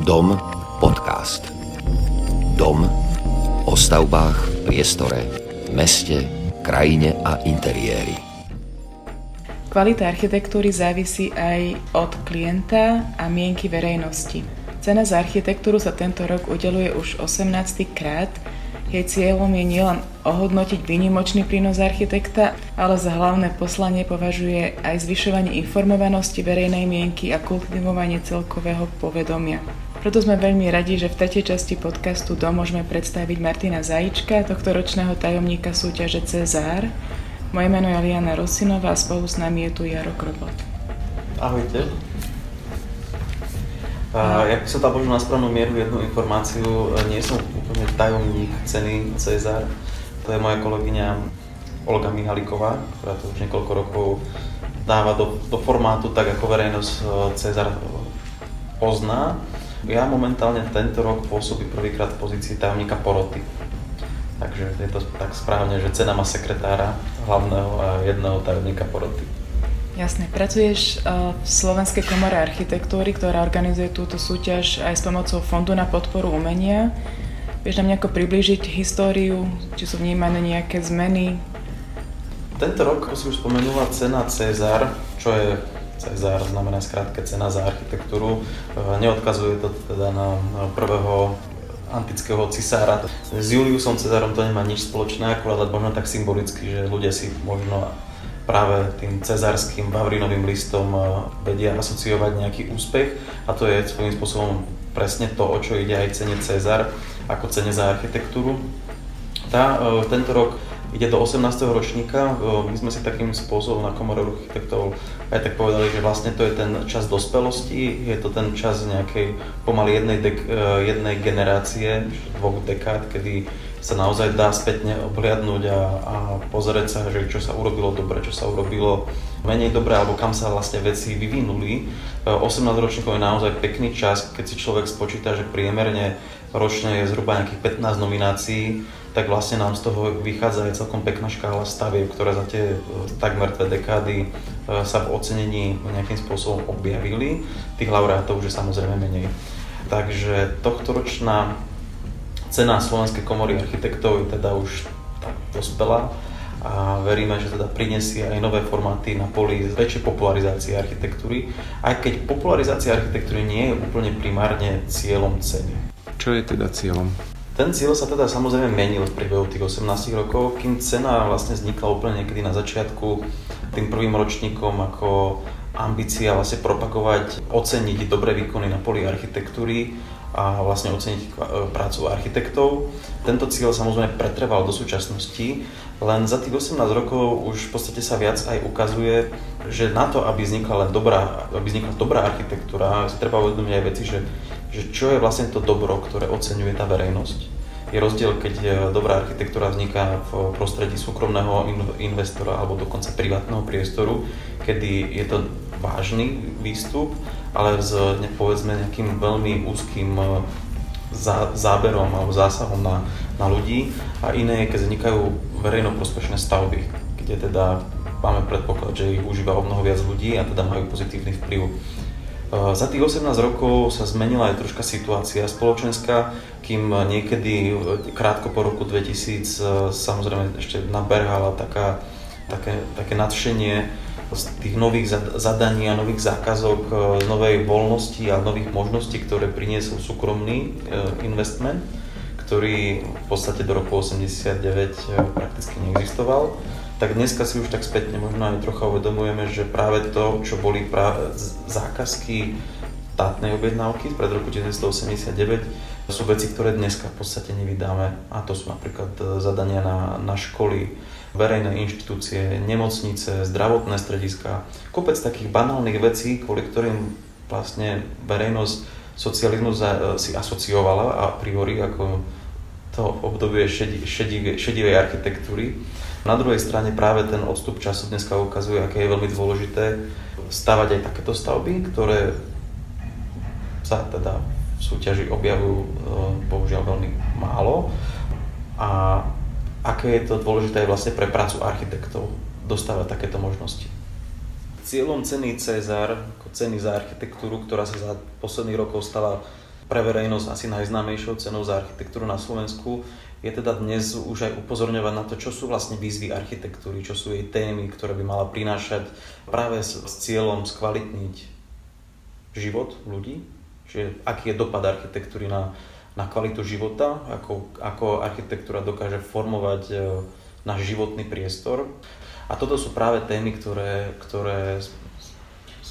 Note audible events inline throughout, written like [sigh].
Dom podcast. Dom o stavbách, priestore, meste, krajine a interiéri. Kvalita architektúry závisí aj od klienta a mienky verejnosti. Cena za architektúru sa tento rok udeluje už 18. krát jej cieľom je nielen ohodnotiť výnimočný prínos architekta, ale za hlavné poslanie považuje aj zvyšovanie informovanosti verejnej mienky a kultivovanie celkového povedomia. Preto sme veľmi radi, že v tretej časti podcastu DOM môžeme predstaviť Martina Zajička, tohto ročného tajomníka súťaže Cezár. Moje meno je Liana Rosinová a spolu s nami je tu Jaro Krobot. Ahojte. A, ja by som tam možno na správnu mieru jednu informáciu. Nie som úplne tajomník ceny Cezar. To je moja kolegyňa Olga Mihaliková, ktorá to už niekoľko rokov dáva do, do formátu tak, ako verejnosť e, Cezar pozná. Ja momentálne tento rok pôsobím prvýkrát v pozícii tajomníka poroty. Takže je to tak správne, že cena má sekretára hlavného a jedného tajomníka poroty. Jasne. Pracuješ eh, v Slovenskej komore architektúry, ktorá organizuje túto súťaž aj s pomocou Fondu na podporu umenia. Vieš nám nejako priblížiť históriu, či sú vnímané nejaké zmeny? Tento rok, ako si už spomenula, cena Cezar, čo je Cezar znamená skrátke cena za architektúru. Eh, neodkazuje to teda na prvého antického cisára. S Juliusom Cezarom to nemá nič spoločné, akurát možno tak symbolicky, že ľudia si možno práve tým cezarským bavrinovým listom eh, vedia asociovať nejaký úspech a to je svojím spôsobom presne to, o čo ide aj cene Cezar ako cene za architektúru. Tá, eh, tento rok ide do 18. ročníka. My sme si takým spôsobom na komore architektov aj tak povedali, že vlastne to je ten čas dospelosti, je to ten čas nejakej pomaly jednej, dek- jednej generácie, dvoch dekád, kedy sa naozaj dá spätne obliadnúť a, a pozrieť sa, že čo sa urobilo dobre, čo sa urobilo menej dobre, alebo kam sa vlastne veci vyvinuli. 18 e, ročníkov je naozaj pekný čas, keď si človek spočíta, že priemerne ročne je zhruba nejakých 15 nominácií, tak vlastne nám z toho vychádza aj celkom pekná škála stavieb, ktoré za tie e, takmer dve dekády e, sa v ocenení nejakým spôsobom objavili. Tých laureátov už je samozrejme menej. Takže tohto ročná Cena Slovenskej komory architektov je teda už tak dospelá a veríme, že teda prinesie aj nové formáty na poli väčšej popularizácie architektúry, aj keď popularizácia architektúry nie je úplne primárne cieľom ceny. Čo je teda cieľom? Ten cieľ sa teda samozrejme menil v priebehu tých 18 rokov, kým cena vlastne vznikla úplne niekedy na začiatku tým prvým ročníkom ako ambícia vlastne propagovať, oceniť dobré výkony na poli architektúry a vlastne oceniť e, prácu architektov. Tento cieľ samozrejme pretrval do súčasnosti, len za tých 18 rokov už v podstate sa viac aj ukazuje, že na to, aby vznikla len dobrá, aby vznikla dobrá architektúra, treba uvedomiť aj veci, že, že čo je vlastne to dobro, ktoré oceňuje tá verejnosť. Je rozdiel, keď e, dobrá architektúra vzniká v prostredí súkromného investora alebo dokonca privátneho priestoru, kedy je to vážny výstup, ale s povedzme nejakým veľmi úzkým e, zá, záberom alebo zásahom na, na ľudí a iné, keď vznikajú verejnoprospešné stavby, kde teda máme predpoklad, že ich užíva o mnoho viac ľudí a teda majú pozitívny vplyv. E, za tých 18 rokov sa zmenila aj troška situácia spoločenská, kým niekedy krátko po roku 2000 samozrejme ešte naberhala taká, také, také nadšenie z tých nových zadaní a nových zákazok, z novej voľnosti a nových možností, ktoré priniesol súkromný investment, ktorý v podstate do roku 89 e, prakticky neexistoval, tak dneska si už tak spätne možno aj trocha uvedomujeme, že práve to, čo boli práve zákazky štátnej objednávky pred roku 1989, sú veci, ktoré dneska v podstate nevydáme. A to sú napríklad zadania na, na školy, verejné inštitúcie, nemocnice, zdravotné strediska, kopec takých banálnych vecí, kvôli ktorým vlastne verejnosť socializmus si asociovala a priori ako to obdobie šedi, šedivej, šedivej architektúry. Na druhej strane práve ten odstup času dneska ukazuje, aké je veľmi dôležité stavať aj takéto stavby, ktoré sa teda v súťaži objavujú e, bohužiaľ veľmi málo. A aké je to dôležité vlastne pre prácu architektov dostávať takéto možnosti. Cieľom ceny Cezar, ceny za architektúru, ktorá sa za posledných rokov stala pre verejnosť asi najznámejšou cenou za architektúru na Slovensku, je teda dnes už aj upozorňovať na to, čo sú vlastne výzvy architektúry, čo sú jej témy, ktoré by mala prinášať práve s, s cieľom skvalitniť život ľudí, čiže aký je dopad architektúry na, na kvalitu života, ako, ako architektúra dokáže formovať e, náš životný priestor. A toto sú práve témy, ktoré, ktoré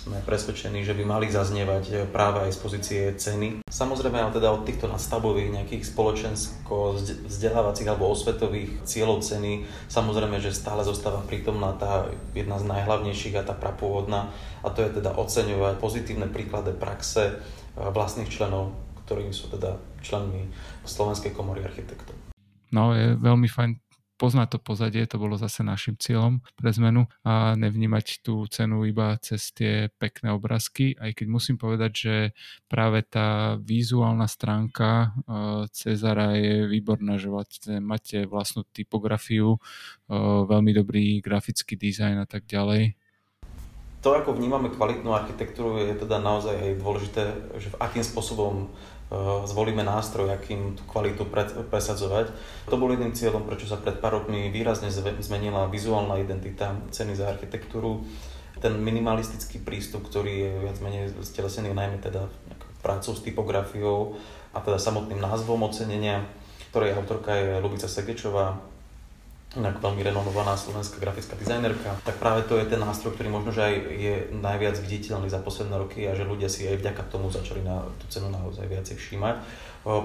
sme presvedčení, že by mali zaznievať e, práve aj z pozície ceny. Samozrejme, ale teda od týchto nastavových nejakých spoločensko vzdelávacích alebo osvetových cieľov ceny, samozrejme, že stále zostáva prítomná tá jedna z najhlavnejších a tá prapôvodná, a to je teda oceňovať pozitívne príklady praxe e, vlastných členov, ktorí sú teda členmi Slovenskej komory architektov. No, je veľmi fajn poznať to pozadie, to bolo zase našim cieľom pre zmenu a nevnímať tú cenu iba cez tie pekné obrázky, aj keď musím povedať, že práve tá vizuálna stránka Cezara je výborná, že máte vlastnú typografiu, veľmi dobrý grafický dizajn a tak ďalej. To, ako vnímame kvalitnú architektúru, je teda naozaj aj dôležité, že v akým spôsobom zvolíme nástroj, akým tú kvalitu presadzovať. To bol jedným cieľom, prečo sa pred pár rokmi výrazne zmenila vizuálna identita ceny za architektúru. Ten minimalistický prístup, ktorý je viac menej stelesený najmä teda prácou s typografiou a teda samotným názvom ocenenia, ktorej autorka je Lubica Segečová, inak veľmi renomovaná slovenská grafická dizajnerka, tak práve to je ten nástroj, ktorý možno, že aj je najviac viditeľný za posledné roky a že ľudia si aj vďaka tomu začali na tú cenu naozaj viacej všímať.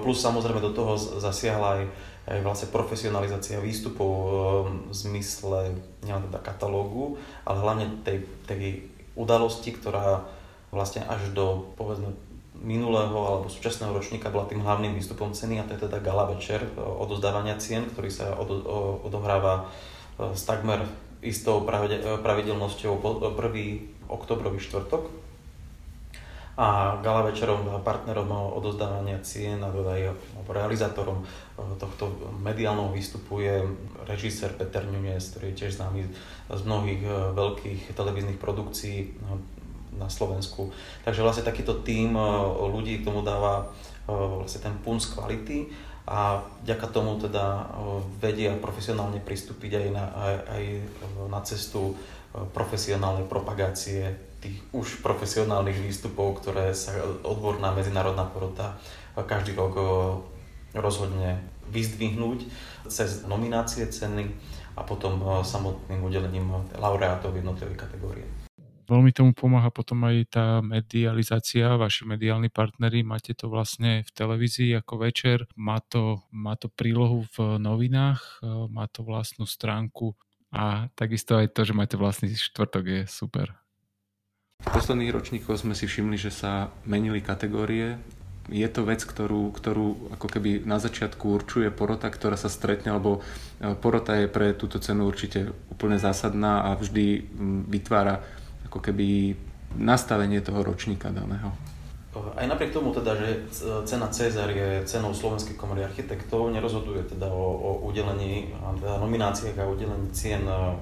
Plus samozrejme do toho zasiahla aj, aj vlastne profesionalizácia výstupov v zmysle nielen teda katalógu, ale hlavne tej, tej udalosti, ktorá vlastne až do povedzme minulého alebo súčasného ročníka bola tým hlavným výstupom ceny a to je teda gala večer e, odozdávania cien, ktorý sa odohráva e, s takmer istou e, pravidelnosťou prvý oktobrový štvrtok. A gala večerom partnerom odozdávania cien a teda aj realizátorom tohto mediálneho výstupu je režisér Peter Nunes, ktorý je tiež známy z mnohých veľkých televíznych produkcií, na Slovensku. Takže vlastne takýto tím e, ľudí k tomu dáva e, vlastne ten punc kvality a vďaka tomu teda e, vedia profesionálne pristúpiť aj na, aj, na cestu profesionálnej propagácie tých už profesionálnych výstupov, ktoré sa odborná medzinárodná porota každý rok rozhodne vyzdvihnúť cez nominácie ceny a potom samotným udelením laureátov jednotlivej kategórie. Veľmi tomu pomáha potom aj tá medializácia, vaši mediálni partnery, máte to vlastne v televízii ako večer, má to, má to prílohu v novinách, e, má to vlastnú stránku a takisto aj to, že máte vlastný štvrtok je super. V posledných ročníkoch sme si všimli, že sa menili kategórie. Je to vec, ktorú, ktorú ako keby na začiatku určuje porota, ktorá sa stretne, alebo e, porota je pre túto cenu určite úplne zásadná a vždy vytvára ako keby nastavenie toho ročníka daného. Aj napriek tomu teda, že cena Cezar je cenou Slovenskej komory architektov, nerozhoduje teda o, o udelení, teda nomináciách a udelení cien e,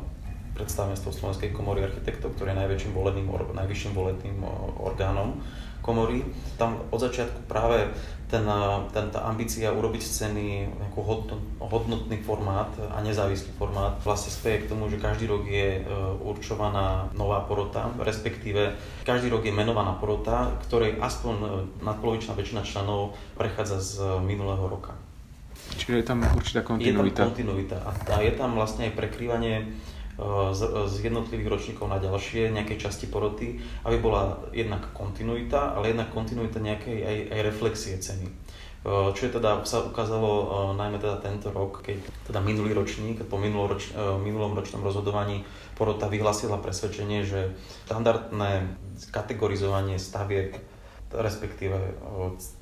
predstavenstvo Slovenskej komory architektov, ktoré je najväčším voleným, najvyšším voleným orgánom komory. Tam od začiatku práve ten, ten, tá ambícia urobiť ceny hodnot, hodnotný formát a nezávislý formát vlastne speje k tomu, že každý rok je e, určovaná nová porota, respektíve každý rok je menovaná porota, ktorej aspoň e, nadpolovičná väčšina členov prechádza z minulého roka. Čiže je tam určitá kontinuita. Je tam kontinuita a je tam vlastne aj prekrývanie z, z jednotlivých ročníkov na ďalšie, nejakej časti poroty, aby bola jednak kontinuita, ale jednak kontinuita nejakej aj, aj reflexie ceny. Čo je teda, sa ukázalo najmä teda tento rok, keď teda minulý ročník, po minuloroč, minulom ročnom rozhodovaní porota vyhlasila presvedčenie, že štandardné kategorizovanie staviek respektíve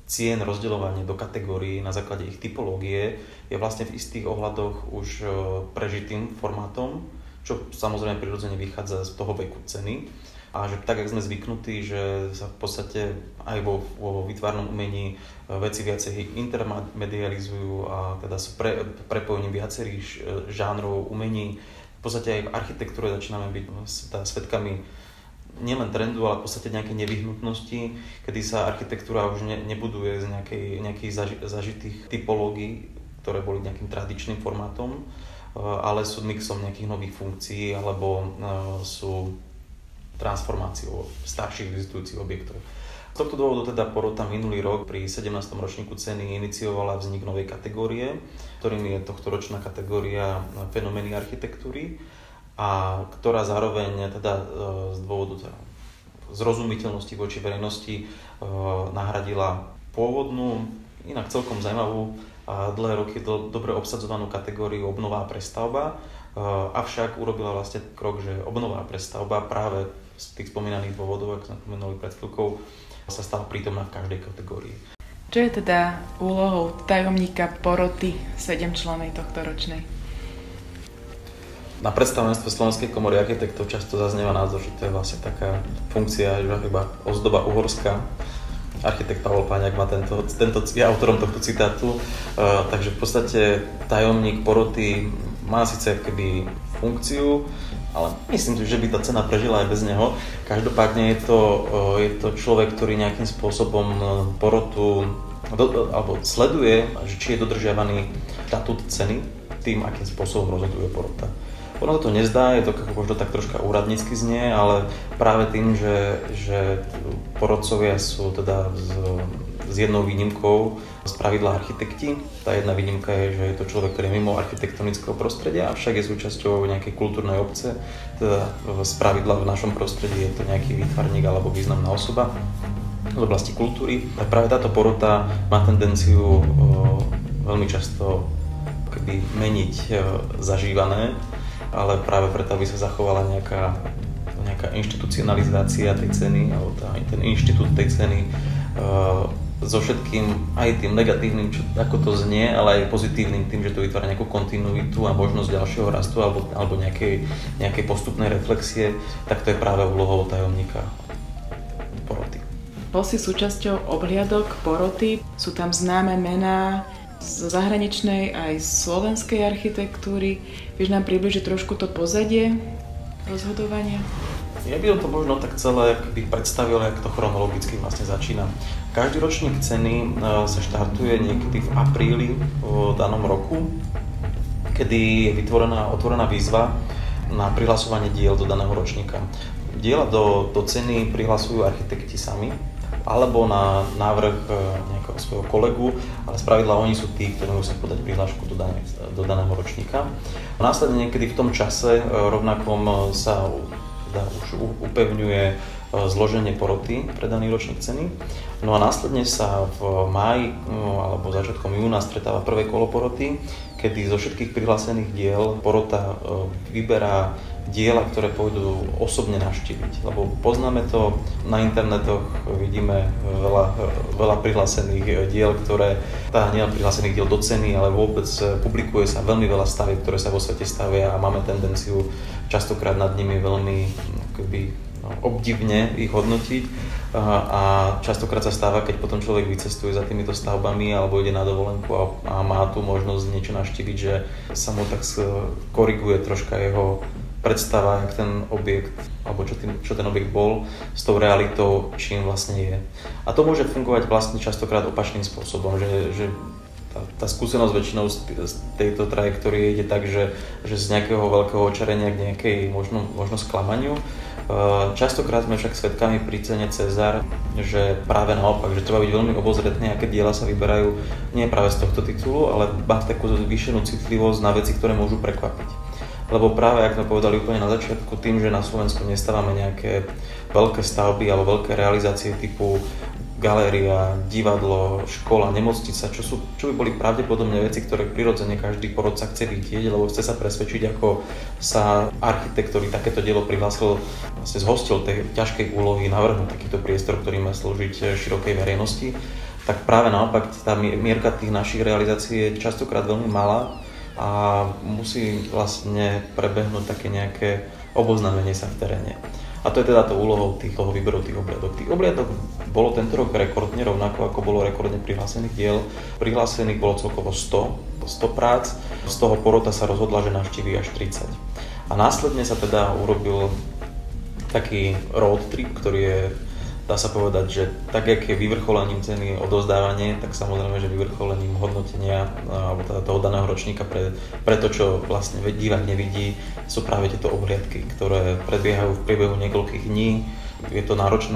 cien rozdeľovanie do kategórií na základe ich typológie je vlastne v istých ohľadoch už prežitým formátom, čo samozrejme prirodzene vychádza z toho veku ceny. A že tak, ako sme zvyknutí, že sa v podstate aj vo, vo vytvárnom umení e, veci viacej intermedializujú a teda sú pre, prepojením viacerých e, žánrov umení. V podstate aj v architektúre začíname byť teda svetkami nielen trendu, ale v podstate nejakej nevyhnutnosti, kedy sa architektúra už ne, nebuduje z nejakej, nejakých zaži, zažitých typológií, ktoré boli nejakým tradičným formátom, ale sú mixom nejakých nových funkcií alebo eh, sú transformáciou starších existujúcich objektov. Z tohto dôvodu teda porota minulý rok pri 17. ročníku ceny iniciovala vznik novej kategórie, ktorým je tohto ročná kategória fenomény architektúry a ktorá zároveň teda z dôvodu teda zrozumiteľnosti voči verejnosti nahradila pôvodnú, inak celkom zaujímavú dlhé roky do, dobre obsadzovanú kategóriu obnová prestavba, e, avšak urobila vlastne krok, že obnová prestavba práve z tých spomínaných dôvodov, ako sme spomenuli pred chvíľkou, sa stala prítomná v každej kategórii. Čo je teda úlohou tajomníka poroty 7 členej tohto ročnej? Na predstavenstve Slovenskej komory architektov často zaznieva názor, že to je vlastne taká funkcia, že iba ozdoba uhorská. Architekt Pavel Páňak má tento, tento, je autorom tohto citátu, uh, takže v podstate tajomník poroty má síce keby funkciu, ale myslím si, že by tá cena prežila aj bez neho. Každopádne je to, uh, je to človek, ktorý nejakým spôsobom uh, porotu do, alebo sleduje, že či je dodržiavaný štatút ceny tým, akým spôsobom rozhoduje porota. Ono to nezdá, je to možno tak troška úradnícky znie, ale práve tým, že, že porodcovia sú teda s, s jednou výnimkou z pravidla architekti. Tá jedna výnimka je, že je to človek, ktorý je mimo architektonického prostredia, avšak je súčasťou nejakej kultúrnej obce, teda z pravidla v našom prostredí je to nejaký výtvarník alebo významná osoba z oblasti kultúry. A práve táto porota má tendenciu veľmi často keby meniť o, zažívané ale práve preto, aby sa zachovala nejaká, nejaká inštitucionalizácia tej ceny, alebo tá, ten inštitút tej ceny uh, so všetkým aj tým negatívnym, čo, ako to znie, ale aj pozitívnym tým, že to vytvára nejakú kontinuitu a možnosť ďalšieho rastu alebo, alebo nejakej, nejakej postupnej reflexie, tak to je práve úlohou tajomníka poroty. Bol si súčasťou obhliadok poroty, sú tam známe mená zo zahraničnej aj slovenskej architektúry. Vieš nám približiť trošku to pozadie rozhodovania? Ja by som to možno tak celé by predstavil, ako to chronologicky vlastne začína. Každý ročník ceny e, sa štartuje niekedy v apríli v danom roku, kedy je vytvorená, otvorená výzva na prihlasovanie diel do daného ročníka. Diela do, do ceny prihlasujú architekti sami, alebo na návrh e, nejakého svojho kolegu, ale spravidla oni sú tí, ktorí musia podať prihlášku do, dané, do daného ročníka. Následne niekedy v tom čase e, rovnakom sa teda už upevňuje e, zloženie poroty pre daný ročník ceny. No a následne sa v máji alebo začiatkom júna stretáva prvé kolo poroty, kedy zo všetkých prihlásených diel porota vyberá diela, ktoré pôjdu osobne navštíviť. Lebo poznáme to na internetoch, vidíme veľa, veľa prihlásených diel, ktoré, tá nie prihlásených diel do ceny, ale vôbec publikuje sa veľmi veľa stavieb, ktoré sa vo svete stavia a máme tendenciu častokrát nad nimi veľmi keby, no, obdivne ich hodnotiť. A častokrát sa stáva, keď potom človek vycestuje za týmito stavbami alebo ide na dovolenku a, a má tu možnosť niečo navštíviť, že sa mu tak koriguje troška jeho predstava, jak ten objekt, alebo čo, tým, čo ten objekt bol, s tou realitou, čím vlastne je. A to môže fungovať vlastne častokrát opačným spôsobom, že, že tá, tá skúsenosť väčšinou z, z tejto trajektórie ide tak, že, že z nejakého veľkého očarenia k nejakej možno, možno sklamaniu. E, častokrát sme však svedkami pri cene Cezar, že práve naopak, že treba byť veľmi obozretný, aké diela sa vyberajú nie práve z tohto titulu, ale mať takú zvýšenú citlivosť na veci, ktoré môžu prekvapiť. Lebo práve, ako sme povedali úplne na začiatku, tým, že na Slovensku nestávame nejaké veľké stavby alebo veľké realizácie typu galéria, divadlo, škola, nemocnica, čo, sú, čo by boli pravdepodobne veci, ktoré prirodzene každý porodca chce vidieť, lebo chce sa presvedčiť, ako sa architekt, ktorý takéto dielo prihlásil, vlastne zhostil tej ťažkej úlohy navrhnúť takýto priestor, ktorý má slúžiť širokej verejnosti, tak práve naopak tá mierka tých našich realizácií je častokrát veľmi malá a musí vlastne prebehnúť také nejaké oboznámenie sa v teréne. A to je teda to úlohou tých, toho výberu tých obliadok. Tých obliadok bolo tento rok rekordne, rovnako ako bolo rekordne prihlásených diel. Prihlásených bolo celkovo 100, 100 prác, z toho porota sa rozhodla, že navštíví až 30. A následne sa teda urobil taký road trip, ktorý je dá sa povedať, že tak, jak je vyvrcholením ceny odozdávanie, tak samozrejme, že vyvrcholením hodnotenia alebo teda toho daného ročníka pre, pre to, čo vlastne divák nevidí, sú práve tieto obhliadky, ktoré prebiehajú v priebehu niekoľkých dní. Je to náročné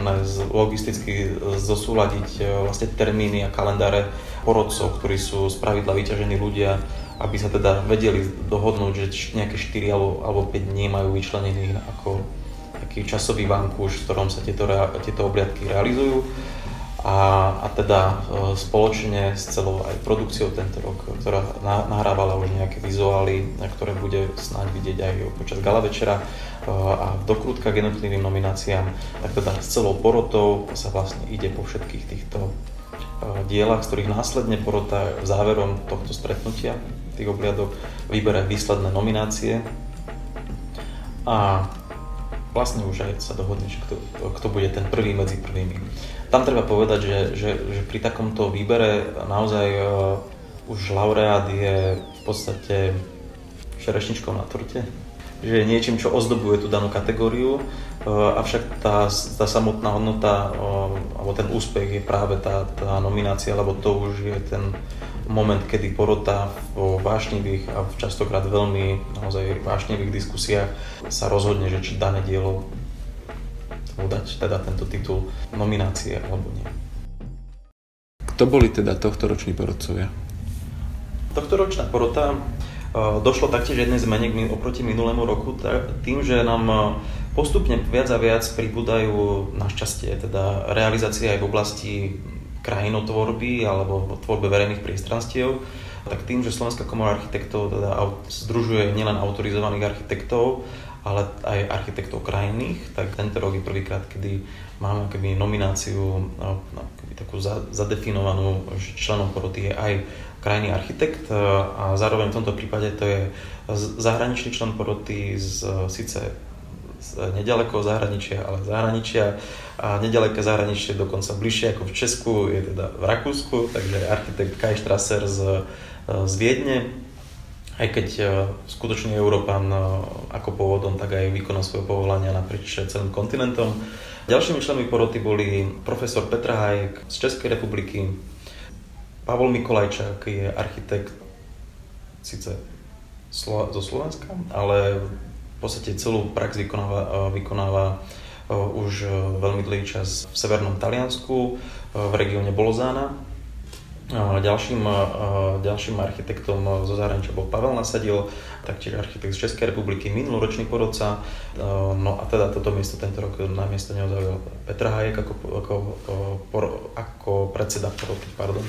logisticky zosúľadiť e, vlastne termíny a kalendáre porodcov, ktorí sú z pravidla vyťažení ľudia, aby sa teda vedeli dohodnúť, že nejaké 4 alebo, alebo 5 dní majú vyčlenených ako taký časový vankúš, v ktorom sa tieto, tieto obliadky realizujú. A, a teda e, spoločne s celou aj produkciou tento rok, ktorá nahrávala už nejaké vizuály, ktoré bude snáď vidieť aj počas gala večera e, a dokrútka k jednotlivým nomináciám, tak teda s celou porotou sa vlastne ide po všetkých týchto e, dielach, z ktorých následne porota záverom tohto stretnutia, tých obliadok, vybere výsledné nominácie a vlastne už aj sa dohodne, že kto, kto bude ten prvý medzi prvými. Tam treba povedať, že, že, že pri takomto výbere naozaj uh, už laureát je v podstate šerešničkou na torte, že niečím, čo ozdobuje tú danú kategóriu, uh, avšak tá, tá samotná hodnota uh, alebo ten úspech je práve tá, tá nominácia, lebo to už je ten moment, kedy porota vo vášnivých a častokrát veľmi naozaj vášnivých diskusiách sa rozhodne, že či dané dielo mu dať teda tento titul nominácie alebo nie. Kto boli teda tohto roční porodcovia? Tohto ročná porota e, došlo taktiež jednej zmene oproti minulému roku tým, že nám e, postupne viac a viac pribúdajú našťastie teda realizácie aj v oblasti krajinotvorby alebo tvorbe verejných priestranstiev, tak tým, že Slovenská komora architektov teda združuje nielen autorizovaných architektov, ale aj architektov krajných, tak tento rok je prvýkrát, kedy máme keby nomináciu no, no, keby takú za, zadefinovanú, že členom poroty je aj krajný architekt a zároveň v tomto prípade to je zahraničný člen poroty z síce z nedalekého zahraničia, ale zahraničia a nedaleké zahraničie dokonca bližšie ako v Česku, je teda v Rakúsku, takže architekt Kai Strasser z, z Viedne, aj keď uh, skutočný Európan uh, ako pôvodom, tak aj výkonom svojho povolania naprieč celým kontinentom. Ďalšími členmi poroty boli profesor Petra Hajek z Českej republiky, Pavol Mikolajčák je architekt síce zo Slovenska, ale podstate celú prax vykonáva, e, vykonáva e, už e, veľmi dlhý čas v severnom Taliansku, v regióne Bolozána. Ďalším, ďalším architektom zo zahraničia bol Pavel Nasadil, taktiež architekt z Českej republiky, minuloročný porodca. No a teda toto miesto tento rok na miesto neho zaujal Petr Hajek ako, ako, ako predseda poroty. Pardon.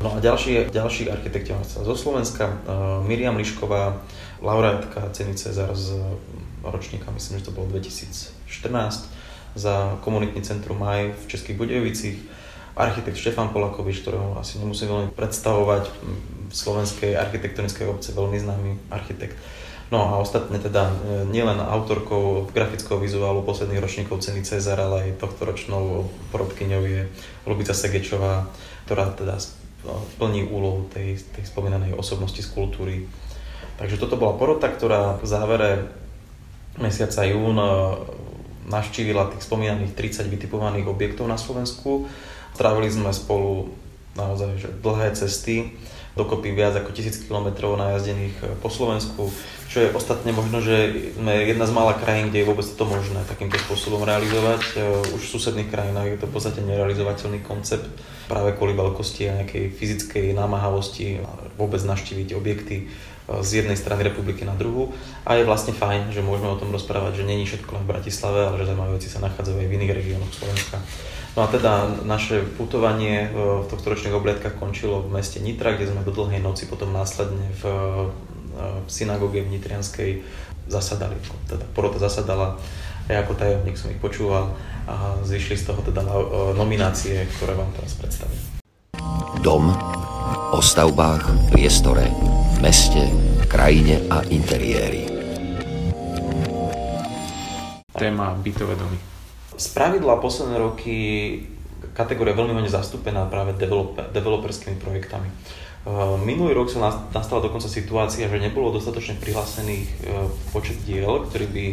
No a ďalší, ďalší architekti zo Slovenska, Miriam Lišková, laureátka ceny Cezar z ročníka, myslím, že to bolo 2014, za komunitný centrum Maj v Českých Budejovicích. Architekt Štefan Polakovič, ktorého asi nemusím veľmi predstavovať, v slovenskej architektonickej obce veľmi známy architekt. No a ostatne teda e, nielen autorkou grafického vizuálu posledných ročníkov ceny Cezar, ale aj tohto ročnou porodkyňou je Lubica Segečová, ktorá teda plní úlohu tej, tej spomínanej osobnosti z kultúry Takže toto bola porota, ktorá v závere mesiaca jún e, navštívila tých spomínaných 30 vytipovaných objektov na Slovensku. Strávili sme spolu naozaj že dlhé cesty, dokopy viac ako 1000 km najazdených e, po Slovensku, čo je ostatne možno, že sme jedna z mála krajín, kde je vôbec to možné takýmto spôsobom realizovať. E, už v susedných krajinách je to v podstate nerealizovateľný koncept práve kvôli veľkosti a nejakej fyzickej námahavosti vôbec navštíviť objekty z jednej strany republiky na druhú a je vlastne fajn, že môžeme o tom rozprávať, že není všetko len v Bratislave, ale že zaujímavé veci sa nachádzajú aj v iných regiónoch Slovenska. No a teda naše putovanie v tohto ročných obliadkách končilo v meste Nitra, kde sme do dlhej noci potom následne v, v synagóge v Nitrianskej zasadali. Teda porota zasadala, ja ako tajomník som ich počúval a zišli z toho teda nominácie, ktoré vám teraz predstavím. Dom o stavbách, priestore, meste, krajine a interiéri. Téma bytové domy. Z pravidla posledné roky kategória veľmi veľmi zastúpená práve developer, developerskými projektami. Minulý rok sa nastala dokonca situácia, že nebolo dostatočne prihlásených počet diel, ktorý by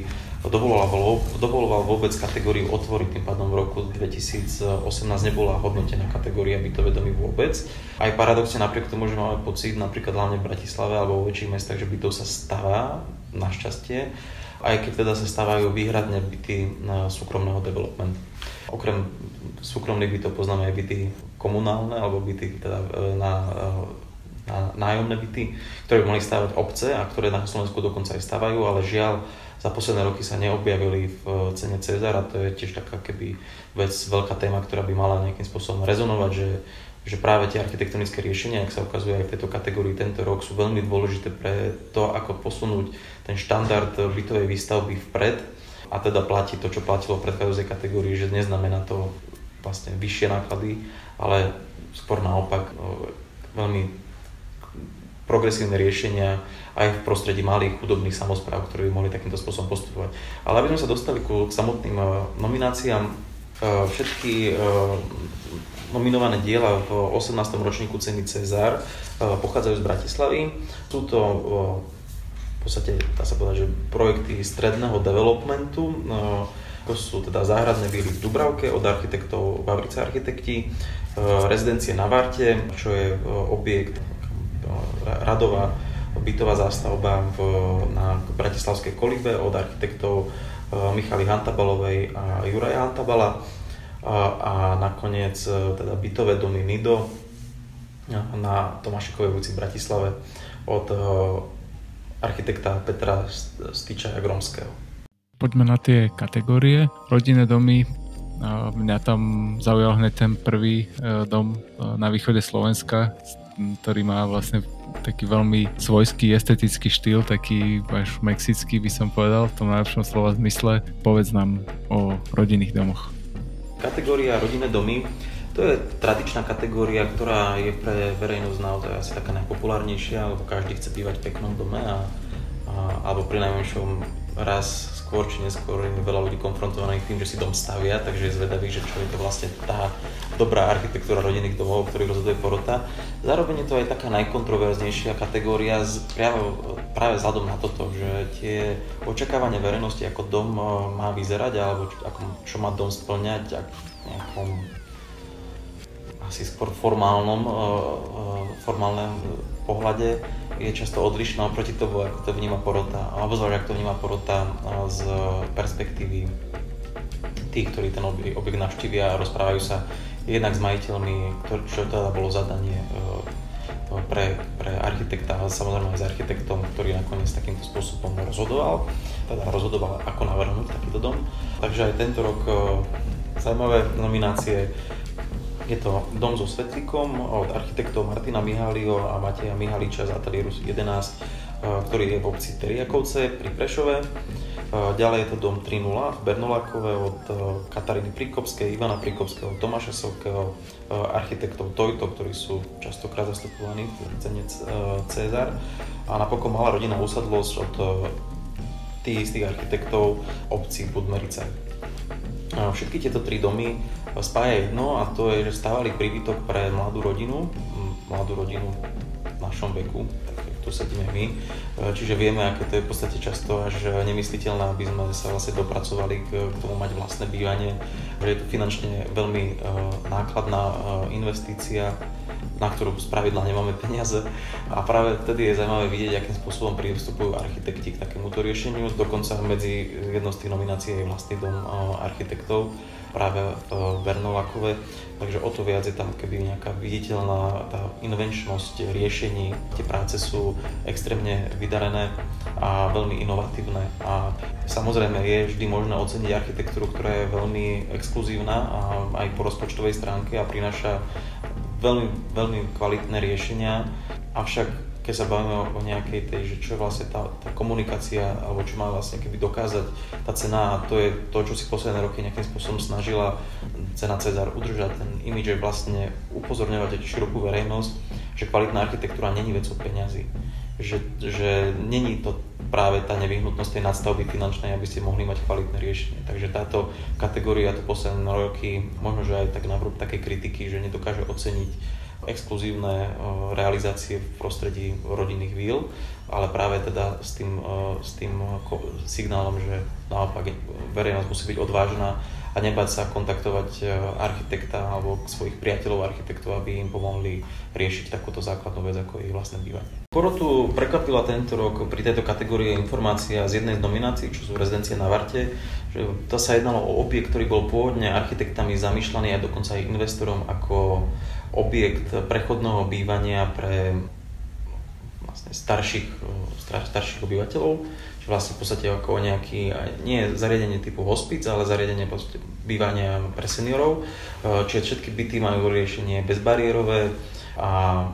dovoloval, vôbec kategóriu otvoriť, tým pádom v roku 2018 nebola hodnotená kategória bytové domy vôbec. Aj paradoxne napriek tomu, že máme pocit, napríklad hlavne v Bratislave alebo vo väčších mestách, že bytov sa stáva, našťastie, aj keď teda sa stávajú výhradne byty súkromného developmentu. Okrem súkromných bytov poznáme aj byty komunálne alebo byty teda e, na, e, na nájomné byty, ktoré by mohli stávať obce a ktoré na Slovensku dokonca aj stávajú, ale žiaľ za posledné roky sa neobjavili v e, cene Cezar a to je tiež taká keby vec, veľká téma, ktorá by mala nejakým spôsobom rezonovať, že, že práve tie architektonické riešenia, ak sa ukazuje aj v tejto kategórii tento rok, sú veľmi dôležité pre to, ako posunúť ten štandard bytovej výstavby vpred. A teda platí to, čo platilo v predchádzajúcej kategórii, že neznamená to vlastne vyššie náklady, ale skôr naopak veľmi progresívne riešenia aj v prostredí malých chudobných samozpráv, ktoré by mohli takýmto spôsobom postupovať. Ale aby sme sa dostali ku samotným nomináciám, všetky nominované diela v 18. ročníku ceny Cezar pochádzajú z Bratislavy. Sú to podstate, dá sa povedať, že projekty stredného developmentu, to sú teda záhradné víly v Dubravke od architektov Vavrice architekti, e, rezidencie na Varte, čo je e, objekt e, radová bytová zástavba v, na Bratislavskej kolibe od architektov Michaly Hantabalovej a Juraja Hantabala a, a nakoniec teda bytové domy Nido na Tomášikovej ulici v Bratislave od architekta Petra Stýčaja Gromského. Poďme na tie kategórie. Rodinné domy, mňa tam zaujal hneď ten prvý e, dom e, na východe Slovenska, ktorý má vlastne taký veľmi svojský estetický štýl, taký až mexický by som povedal v tom najlepšom slova zmysle. Povedz nám o rodinných domoch. Kategória rodinné domy to je tradičná kategória, ktorá je pre verejnosť naozaj asi taká najpopulárnejšia, lebo každý chce bývať v peknom dome a, a, alebo pri najmenšom raz skôr či neskôr je veľa ľudí konfrontovaných tým, že si dom stavia, takže je zvedavý, že čo je to vlastne tá dobrá architektúra rodinných domov, o ktorých rozhoduje porota. Zároveň je to aj taká najkontroverznejšia kategória z, práve, práve vzhľadom na toto, že tie očakávania verejnosti, ako dom eh, má vyzerať, alebo čo, ako, čo má dom splňať, ak nejakom asi skôr formálnom, eh, eh, formálnom pohľade je často odlišná oproti tomu, ako to vníma porota, alebo zvlášť ako to vníma porota z perspektívy tých, ktorí ten objekt navštívia a rozprávajú sa jednak s majiteľmi, čo teda bolo zadanie pre, pre architekta a samozrejme aj s architektom, ktorý nakoniec takýmto spôsobom rozhodoval, teda rozhodoval, ako navrhnúť takýto dom. Takže aj tento rok zaujímavé nominácie je to dom so svetlikom od architektov Martina Mihálio a Mateja Mihaliča z Ateliéru 11, eh, ktorý je v obci Teriakovce pri Prešove. Eh, ďalej je to dom 3.0 v Bernolákove od eh, Kataríny Prikopskej, Ivana Prikopského, Tomáša Sokého, architektov Tojto, ktorí sú častokrát zastupovaní v cene Cezar. A napokon malá rodina usadlosť od tých istých architektov obci Budmerice. Všetky tieto tri domy spája jedno a to je, že stávali príbytok pre mladú rodinu, mladú rodinu v našom veku, tu sedíme my. E, čiže vieme, aké to je v podstate často až nemysliteľné, aby sme sa vlastne dopracovali k, tomu mať vlastné bývanie, že je to finančne veľmi uh, nákladná uh, investícia, na ktorú z pravidla nemáme peniaze. A práve vtedy je zaujímavé vidieť, akým spôsobom pristupujú architekti k takémuto riešeniu. Dokonca medzi jednou z tých nominácií je vlastný dom architektov práve v Bernolákove, takže o to viac je tam keby nejaká viditeľná tá invenčnosť riešení. Tie práce sú extrémne vydarené a veľmi inovatívne a samozrejme je vždy možné oceniť architektúru, ktorá je veľmi exkluzívna a aj po rozpočtovej stránke a prináša veľmi, veľmi kvalitné riešenia, avšak keď sa bavíme o nejakej tej, že čo je vlastne tá, tá komunikácia, alebo čo má vlastne keby dokázať tá cena, a to je to, čo si posledné roky nejakým spôsobom snažila cena Cezar udržať, ten imidž vlastne upozorňovať širokú verejnosť, že kvalitná architektúra není vecou peňazí. Že, že není to práve tá nevyhnutnosť tej nadstavby finančnej, aby ste mohli mať kvalitné riešenie. Takže táto kategória to posledné roky, možno že aj tak navrúb také kritiky, že nedokáže oceniť exkluzívne realizácie v prostredí rodinných víl, ale práve teda s tým, s tým signálom, že naopak verejnosť musí byť odvážna a nebať sa kontaktovať architekta alebo svojich priateľov architektov, aby im pomohli riešiť takúto základnú vec, ako ich vlastné bývanie. Porotu prekvapila tento rok pri tejto kategórii informácia z jednej z nominácií, čo sú rezidencie na Varte, že to sa jednalo o objekt, ktorý bol pôvodne architektami zamýšľaný a dokonca aj investorom ako objekt prechodného bývania pre vlastne starších, starších obyvateľov, vlastne v podstate ako nejaký, nie zariadenie typu hospic, ale zariadenie bývania pre seniorov, čiže všetky byty majú riešenie bezbariérové a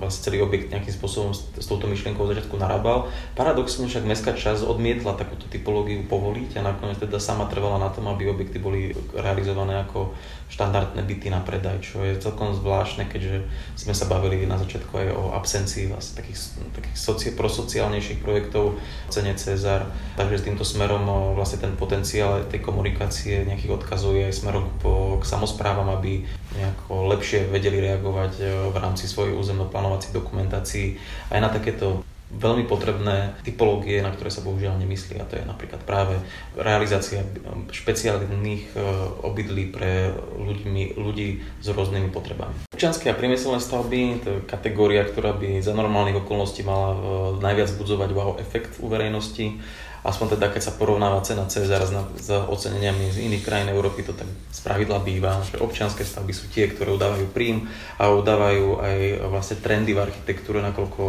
vlastne celý objekt nejakým spôsobom s, touto myšlienkou začiatku narábal. Paradoxne však mestská časť odmietla takúto typológiu povoliť a nakoniec teda sama trvala na tom, aby objekty boli realizované ako štandardné byty na predaj, čo je celkom zvláštne, keďže sme sa bavili na začiatku aj o absencii vlastne takých, takých soci, prosociálnejších projektov v cene Cezar. Takže s týmto smerom vlastne ten potenciál tej komunikácie nejakých odkazov je aj smerom po, k samozprávam, aby nejako lepšie vedeli reagovať v rámci svojej územno-plánovacej dokumentácií aj na takéto veľmi potrebné typológie, na ktoré sa bohužiaľ nemyslí a to je napríklad práve realizácia špeciálnych e, obydlí pre ľuďmi, ľudí s rôznymi potrebami. Občianske a priemyselné stavby, to je kategória, ktorá by za normálnych okolností mala e, najviac budzovať wow efekt u verejnosti aspoň teda keď sa porovnáva cena Cezar s oceneniami z iných krajín Európy, to tak spravidla býva, že občianské stavby sú tie, ktoré udávajú príjm a udávajú aj vlastne trendy v architektúre, nakoľko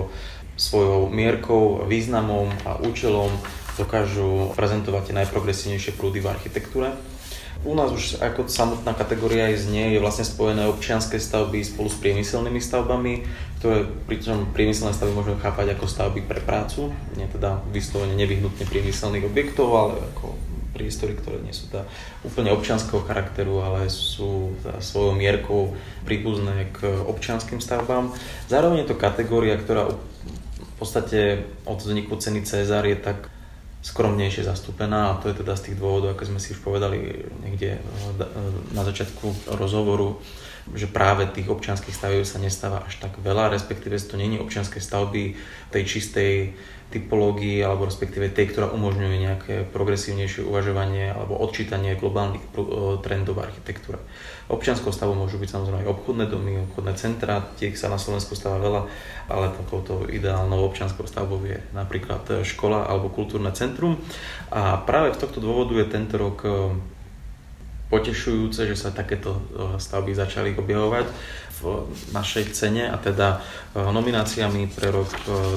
svojou mierkou, významom a účelom dokážu prezentovať tie najprogresívnejšie prúdy v architektúre. U nás už ako samotná kategória aj znie je vlastne spojené občianské stavby spolu s priemyselnými stavbami, ktoré pričom priemyselné stavby môžeme chápať ako stavby pre prácu, nie teda vyslovene nevyhnutne priemyselných objektov, ale ako priestory, ktoré nie sú teda úplne občianského charakteru, ale sú teda svojou mierkou príbuzné k občianským stavbám. Zároveň je to kategória, ktorá v podstate od vzniku ceny Cezar je tak skromnejšie zastúpená a to je teda z tých dôvodov, ako sme si už povedali niekde eh, na začiatku rozhovoru, že práve tých občianských stavieb sa nestáva až tak veľa, respektíve to není občianské stavby tej čistej typológii alebo respektíve tej, ktorá umožňuje nejaké progresívnejšie uvažovanie alebo odčítanie globálnych eh, trendov v architektúre. Občianskou stavbou môžu byť samozrejme aj obchodné domy, obchodné centra, tých sa na Slovensku stáva veľa, ale takouto ideálnou občianskou stavbou je napríklad eh, škola alebo kultúrne centrum. A práve z tohto dôvodu je tento rok eh, potešujúce, že sa takéto stavby začali objavovať v našej cene a teda e, nomináciami pre rok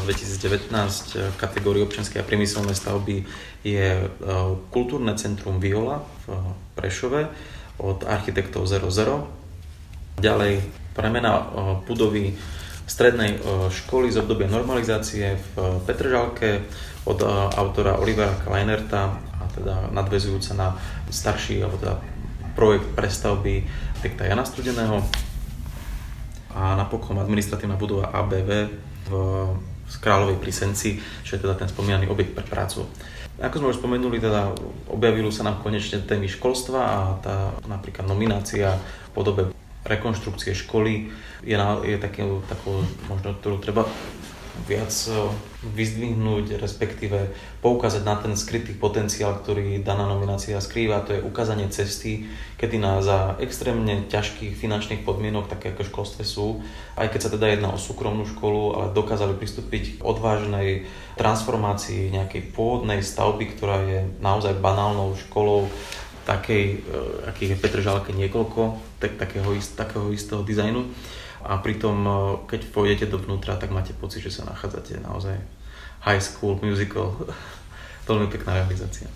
2019 v kategórii občianskej a priemyselné stavby je e, Kultúrne centrum Viola v Prešove od architektov 00. Ďalej premena e, budovy strednej školy z obdobia normalizácie v Petržalke od autora Olivera Kleinerta a teda nadvezujúca na starší alebo teda projekt prestavby architekta Jana Studeného a napokon administratívna budova ABV v, Kráľovej Plisenci, čo je teda ten spomínaný objekt pre prácu. Ako sme už spomenuli, teda objavili sa nám konečne témy školstva a tá napríklad nominácia v podobe rekonštrukcie školy je, na, je taký, takou, možno, ktorú treba viac e, vyzdvihnúť, respektíve poukázať na ten skrytý potenciál, ktorý daná nominácia skrýva. To je ukázanie cesty, kedy na, za extrémne ťažkých finančných podmienok, také ako školstve sú, aj keď sa teda jedná o súkromnú školu, ale dokázali pristúpiť k odvážnej transformácii nejakej pôvodnej stavby, ktorá je naozaj banálnou školou, takej, e, akých je Petr Žalke niekoľko, tak, takého, takého istého dizajnu a pritom, e, keď pôjdete dovnútra, tak máte pocit, že sa nachádzate naozaj high school musical. [laughs] Veľmi pekná realizácia.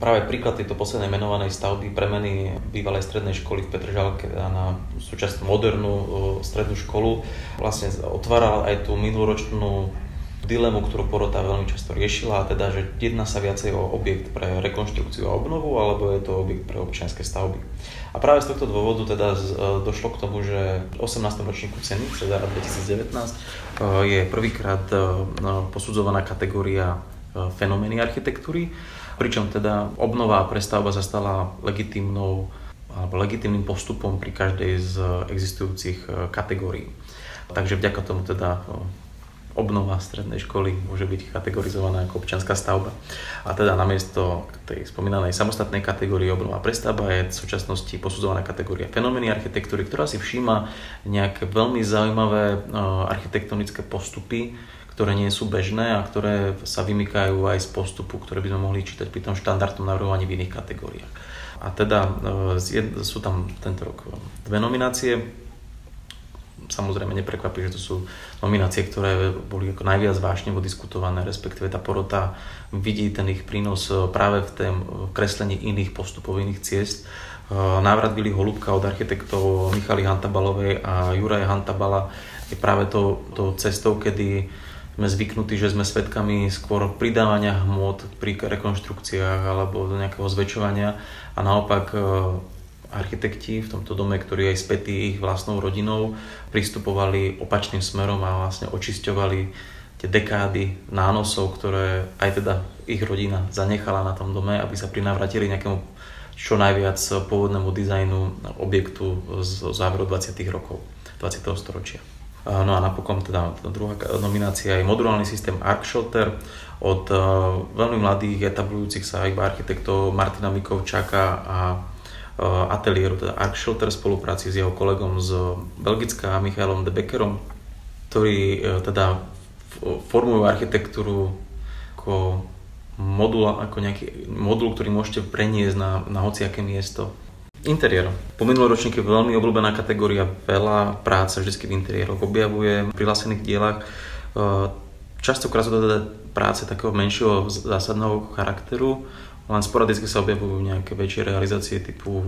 Práve príklad tejto poslednej menovanej stavby premeny bývalej strednej školy v Petržalke na súčasnú modernú e, strednú školu vlastne otváral aj tú minuloročnú dilemu, ktorú porota veľmi často riešila, a teda, že jedná sa viacej o objekt pre rekonštrukciu a obnovu, alebo je to objekt pre občianske stavby. A práve z tohto dôvodu teda e, došlo k tomu, že v 18. ročníku ceny Cezara 2019 e, je prvýkrát e, posudzovaná kategória fenomény architektúry, pričom teda obnova a prestavba sa stala legitímnou alebo legitimným postupom pri každej z existujúcich kategórií. Takže vďaka tomu teda obnova strednej školy môže byť kategorizovaná ako občianská stavba. A teda namiesto tej spomínanej samostatnej kategórie obnova prestavba je v súčasnosti posudzovaná kategória fenomény architektúry, ktorá si všíma nejaké veľmi zaujímavé architektonické postupy, ktoré nie sú bežné a ktoré sa vymykajú aj z postupu, ktoré by sme mohli čítať pri tom štandardnom navrhovaní v iných kategóriách. A teda e, sú tam tento rok dve nominácie. Samozrejme neprekvapí, že to sú nominácie, ktoré boli ako najviac vášnevo diskutované, respektíve tá porota vidí ten ich prínos e, práve v tém kreslení iných postupov, iných ciest. E, návrat Vili Holubka od architektov Michaly Hantabalovej a Juraja Hantabala je práve to, to cestou, kedy sme zvyknutí, že sme svedkami skôr pridávania hmot pri rekonštrukciách alebo nejakého zväčšovania a naopak e, architekti v tomto dome, ktorí aj spätí ich vlastnou rodinou, pristupovali opačným smerom a vlastne očisťovali tie dekády nánosov, ktoré aj teda ich rodina zanechala na tom dome, aby sa prinavratili nejakému čo najviac pôvodnému dizajnu objektu z záveru 20. rokov 20. storočia. No a napokon teda druhá nominácia je modulárny systém Arc Shelter od uh, veľmi mladých etablujúcich sa iba architektov Martina Mikovčaka a ateliéru teda Arc Shelter v spolupráci s jeho kolegom z Belgická Michailom de Beckerom, ktorí uh, teda formujú architektúru ako modul, ako nejaký modul, ktorý môžete preniesť na, na hociaké miesto Interiér. Po minuloročník je veľmi obľúbená kategória, veľa práce vždy v interiéroch objavuje, v prihlásených dielach. E, častokrát sú to teda práce takého menšieho zásadného charakteru, len sporadicky sa objavujú nejaké väčšie realizácie typu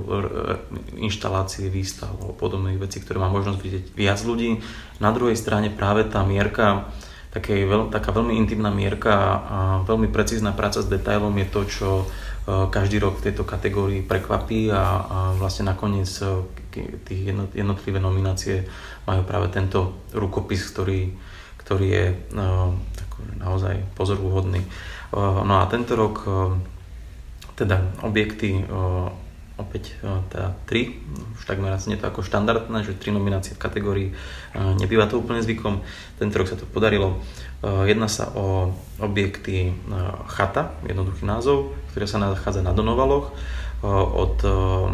inštalácie, výstav alebo podobných vecí, ktoré má možnosť vidieť viac ľudí. Na druhej strane práve tá mierka, také, taká veľmi intimná mierka a veľmi precízna práca s detailom je to, čo Eh, každý rok v tejto kategórii prekvapí a, a vlastne nakoniec eh, tých jednotlivé nominácie majú práve tento rukopis, ktorý, ktorý je no, naozaj pozorúhodný. No a tento rok teda objekty opäť teda tri, už takmer asi nie to ako štandardné, že tri nominácie v kategórii, nebýva to úplne zvykom, tento rok sa to podarilo. Jedná sa o objekty Chata, jednoduchý názov, ktorá sa nachádza na Donovaloch od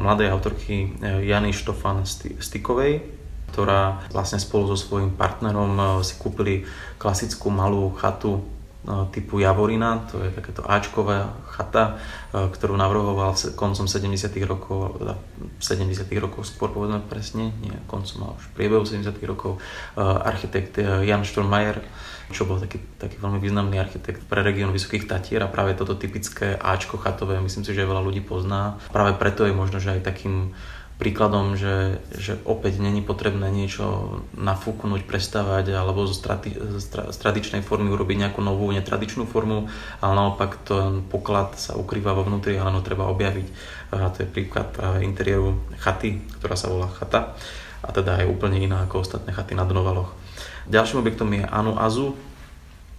mladej autorky e, Jany Štofan Stikovej, ktorá vlastne spolu so svojím partnerom si kúpili klasickú malú chatu typu Javorina, to je takéto Ačková chata, ktorú navrhoval koncom 70 rokov, teda v 70 rokov skôr povedzme presne, nie koncom, ale už priebehu 70 rokov, architekt e, Jan Stormajer, čo bol taký, taký veľmi významný architekt pre región Vysokých Tatier a práve toto typické Ačko chatové, myslím si, že veľa ľudí pozná. Práve preto je možno, že aj takým príkladom, že, že opäť není potrebné niečo nafúknuť, prestavať alebo zo strati, z tradičnej formy urobiť nejakú novú netradičnú formu, ale naopak ten poklad sa ukrýva vo vnútri, ale no treba objaviť. A to je príklad práve interiéru chaty, ktorá sa volá chata a teda je úplne iná ako ostatné chaty na Donovaloch. Ďalším objektom je Anu Azu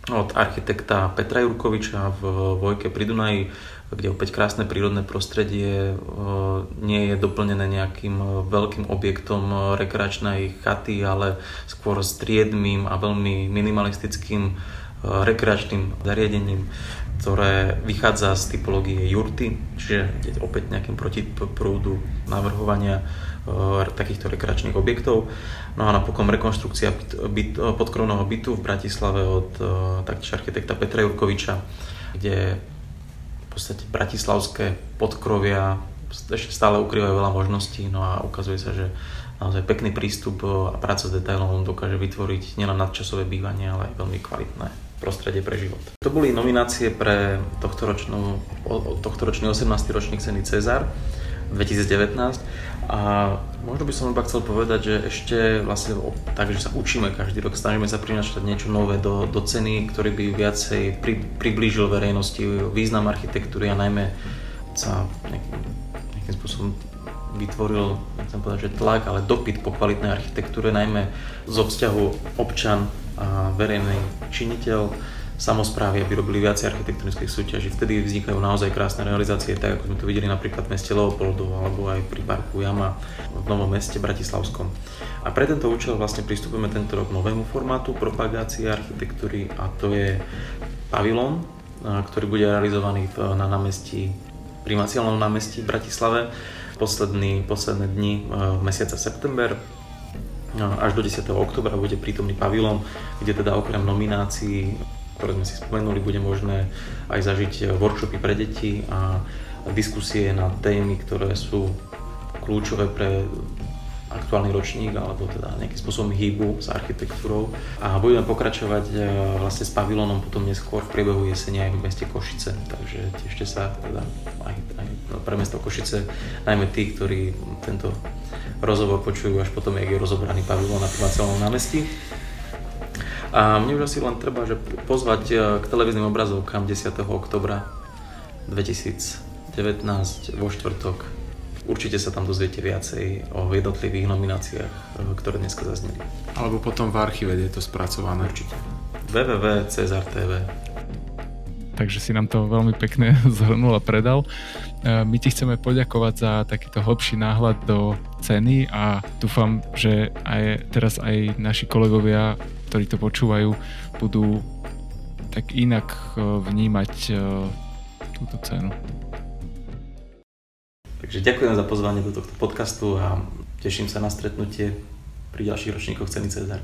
od architekta Petra Jurkoviča v Vojke pri Dunaji, kde opäť krásne prírodné prostredie e, nie je doplnené nejakým e, veľkým objektom e, rekreačnej chaty, ale skôr striedmým a veľmi minimalistickým rekreačným zariadením, ktoré vychádza z typológie jurty, čiže opäť nejakým protiprúdu navrhovania takýchto rekreačných objektov. No a napokon rekonštrukcia byt, podkrovného bytu v Bratislave od taktiež architekta Petra Jurkoviča, kde v podstate bratislavské podkrovia ešte stále ukrývajú veľa možností, no a ukazuje sa, že naozaj pekný prístup a práca s detailom dokáže vytvoriť nielen nadčasové bývanie, ale aj veľmi kvalitné prostredie pre život. To boli nominácie pre tohtoročný 18. ročník ceny Cezar 2019 a možno by som iba chcel povedať, že ešte vlastne tak, že sa učíme každý rok, snažíme sa prinašať niečo nové do, do ceny, ktorý by viacej pri, priblížil verejnosti význam architektúry a najmä sa nejakým, nejakým spôsobom vytvoril, nechcem povedať, že tlak, ale dopyt po kvalitnej architektúre, najmä zo vzťahu občan a verejný činiteľ, samozprávy, aby robili viacej architektonických súťaží. Vtedy vznikajú naozaj krásne realizácie, tak ako sme to videli napríklad v meste Leopoldov alebo aj pri parku Jama v Novom meste Bratislavskom. A pre tento účel vlastne pristupujeme tento rok novému formátu propagácie architektúry a to je pavilón, ktorý bude realizovaný na námestí, pri Macielnom námestí v Bratislave posledný, posledné dni mesiaca september až do 10. oktobra bude prítomný pavilón, kde teda okrem nominácií ktoré sme si spomenuli, bude možné aj zažiť workshopy pre deti a diskusie na témy, ktoré sú kľúčové pre aktuálny ročník alebo teda nejakým spôsobom hýbu s architektúrou a budeme pokračovať e, vlastne s pavilónom potom neskôr v priebehu jesene aj v meste Košice, takže tešte sa teda aj, aj pre mesto Košice, najmä tí, ktorí tento rozhovor počujú až potom, jak je rozobraný pavilón na celom námestí. A mne už asi len treba že pozvať e, k televíznym obrazovkám 10. oktobra 2019 vo štvrtok. Určite sa tam dozviete viacej o jednotlivých nomináciách, e, ktoré dneska zazneli. Alebo potom v archíve je to spracované. Určite. www.cezar.tv takže si nám to veľmi pekne [laughs] zhrnul a predal. E, my ti chceme poďakovať za takýto hlbší náhľad do ceny a dúfam, že aj teraz aj naši kolegovia ktorí to počúvajú, budú tak inak e, vnímať e, túto cenu. Takže ďakujem za pozvanie do tohto podcastu a teším sa na stretnutie pri ďalších ročníkoch ceny Cezar.